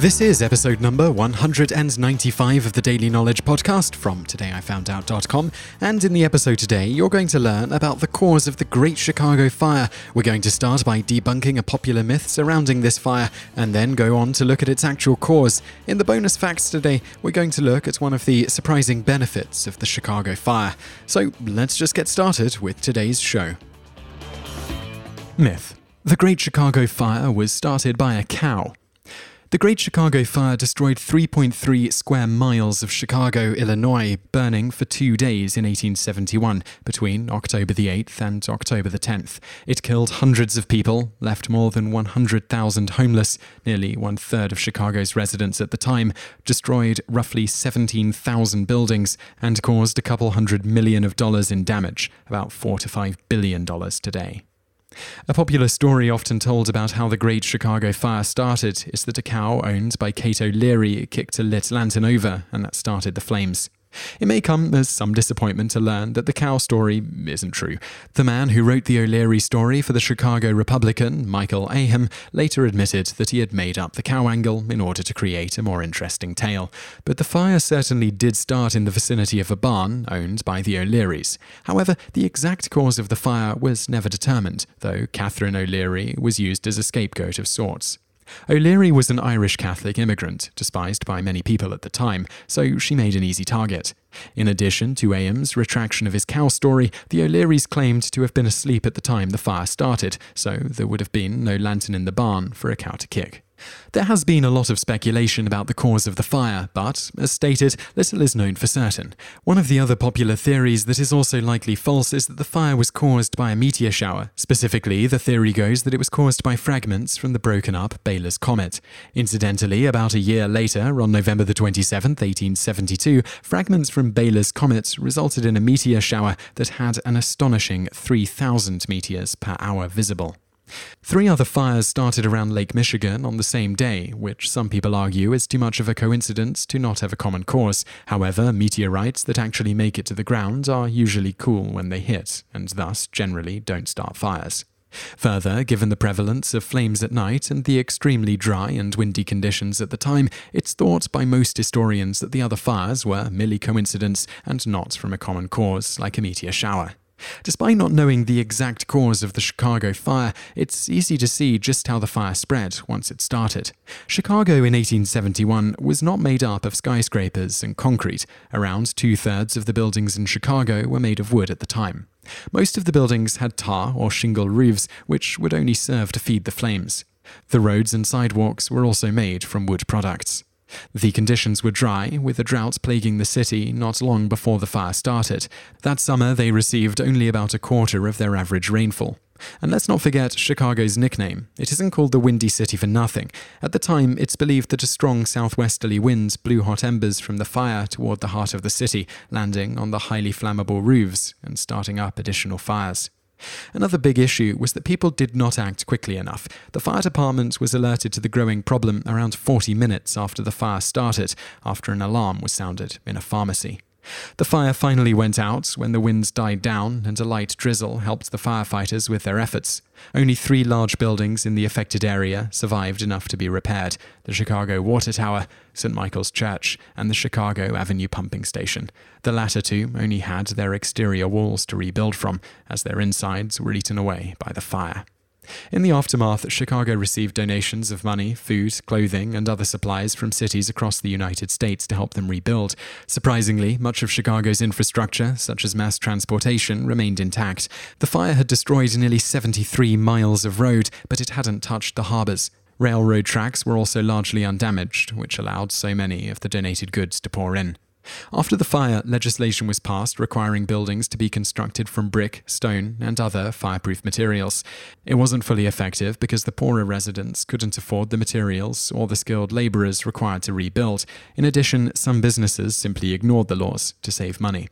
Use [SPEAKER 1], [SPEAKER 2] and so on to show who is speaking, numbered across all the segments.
[SPEAKER 1] This is episode number 195 of the Daily Knowledge Podcast from todayifoundout.com. And in the episode today, you're going to learn about the cause of the Great Chicago Fire. We're going to start by debunking a popular myth surrounding this fire, and then go on to look at its actual cause. In the bonus facts today, we're going to look at one of the surprising benefits of the Chicago Fire. So let's just get started with today's show. Myth. The Great Chicago Fire was started by a cow. The Great Chicago Fire destroyed 3.3 square miles of Chicago, Illinois, burning for two days in 1871, between October the 8th and October the 10th. It killed hundreds of people, left more than 100,000 homeless, nearly one third of Chicago's residents at the time, destroyed roughly 17,000 buildings, and caused a couple hundred million of dollars in damage, about four to five billion dollars today. A popular story often told about how the Great Chicago Fire started is that a cow owned by Kate O'Leary kicked a lit lantern over, and that started the flames. It may come as some disappointment to learn that the cow story isn't true. The man who wrote the O'Leary story for the Chicago Republican, Michael Ahern, later admitted that he had made up the cow angle in order to create a more interesting tale. But the fire certainly did start in the vicinity of a barn owned by the O'Learys. However, the exact cause of the fire was never determined, though Catherine O'Leary was used as a scapegoat of sorts. O'Leary was an Irish Catholic immigrant, despised by many people at the time, so she made an easy target. In addition to Ahrens's retraction of his cow story, the O'Learys claimed to have been asleep at the time the fire started, so there would have been no lantern in the barn for a cow to kick. There has been a lot of speculation about the cause of the fire, but, as stated, little is known for certain. One of the other popular theories that is also likely false is that the fire was caused by a meteor shower. Specifically, the theory goes that it was caused by fragments from the broken up Biela's Comet. Incidentally, about a year later, on November the 27th, 1872, fragments from Biela's Comet resulted in a meteor shower that had an astonishing 3,000 meteors per hour visible. Three other fires started around Lake Michigan on the same day, which some people argue is too much of a coincidence to not have a common cause. However, meteorites that actually make it to the ground are usually cool when they hit, and thus generally don't start fires. Further, given the prevalence of flames at night and the extremely dry and windy conditions at the time, it's thought by most historians that the other fires were merely coincidence and not from a common cause like a meteor shower. Despite not knowing the exact cause of the Chicago fire, it's easy to see just how the fire spread once it started. Chicago in 1871 was not made up of skyscrapers and concrete. Around two thirds of the buildings in Chicago were made of wood at the time. Most of the buildings had tar or shingle roofs, which would only serve to feed the flames. The roads and sidewalks were also made from wood products. The conditions were dry, with a drought plaguing the city not long before the fire started. That summer, they received only about a quarter of their average rainfall. And let's not forget Chicago's nickname. It isn't called the Windy City for nothing. At the time, it's believed that a strong southwesterly wind blew hot embers from the fire toward the heart of the city, landing on the highly flammable roofs and starting up additional fires. Another big issue was that people did not act quickly enough. The fire department was alerted to the growing problem around 40 minutes after the fire started, after an alarm was sounded in a pharmacy. The fire finally went out when the winds died down and a light drizzle helped the firefighters with their efforts. Only three large buildings in the affected area survived enough to be repaired the Chicago Water Tower, St. Michael's Church, and the Chicago Avenue Pumping Station. The latter two only had their exterior walls to rebuild from, as their insides were eaten away by the fire. In the aftermath, Chicago received donations of money, food, clothing, and other supplies from cities across the United States to help them rebuild. Surprisingly, much of Chicago's infrastructure, such as mass transportation, remained intact. The fire had destroyed nearly 73 miles of road, but it hadn't touched the harbors. Railroad tracks were also largely undamaged, which allowed so many of the donated goods to pour in. After the fire, legislation was passed requiring buildings to be constructed from brick, stone, and other fireproof materials. It wasn't fully effective because the poorer residents couldn't afford the materials or the skilled labourers required to rebuild. In addition, some businesses simply ignored the laws to save money.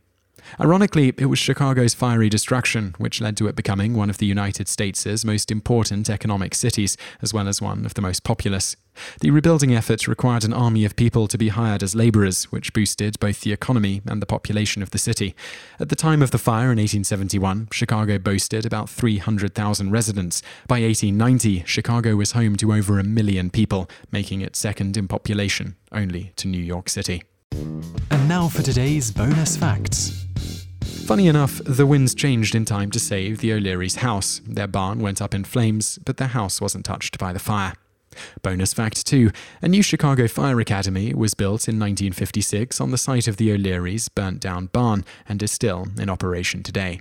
[SPEAKER 1] Ironically, it was Chicago's fiery destruction which led to it becoming one of the United States' most important economic cities, as well as one of the most populous. The rebuilding effort required an army of people to be hired as labourers, which boosted both the economy and the population of the city. At the time of the fire in 1871, Chicago boasted about 300,000 residents. By 1890, Chicago was home to over a million people, making it second in population, only to New York City.
[SPEAKER 2] And now for today's bonus facts.
[SPEAKER 1] Funny enough, the winds changed in time to save the O'Leary's house. Their barn went up in flames, but their house wasn't touched by the fire. Bonus fact 2 A new Chicago Fire Academy was built in 1956 on the site of the O'Leary's burnt down barn and is still in operation today.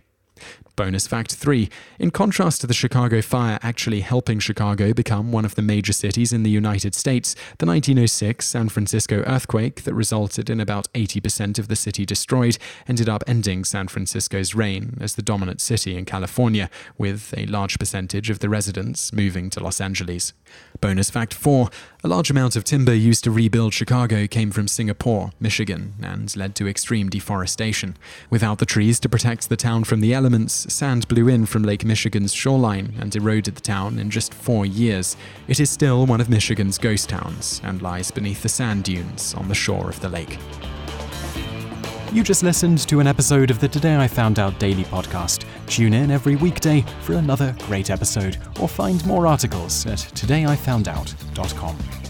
[SPEAKER 1] Bonus fact 3. In contrast to the Chicago fire actually helping Chicago become one of the major cities in the United States, the 1906 San Francisco earthquake that resulted in about 80% of the city destroyed ended up ending San Francisco's reign as the dominant city in California, with a large percentage of the residents moving to Los Angeles. Bonus fact 4. A large amount of timber used to rebuild Chicago came from Singapore, Michigan, and led to extreme deforestation. Without the trees to protect the town from the elements, sand blew in from Lake Michigan's shoreline and eroded the town in just four years. It is still one of Michigan's ghost towns and lies beneath the sand dunes on the shore of the lake.
[SPEAKER 2] You just listened to an episode of the Today I Found Out Daily podcast. Tune in every weekday for another great episode or find more articles at todayifoundout.com.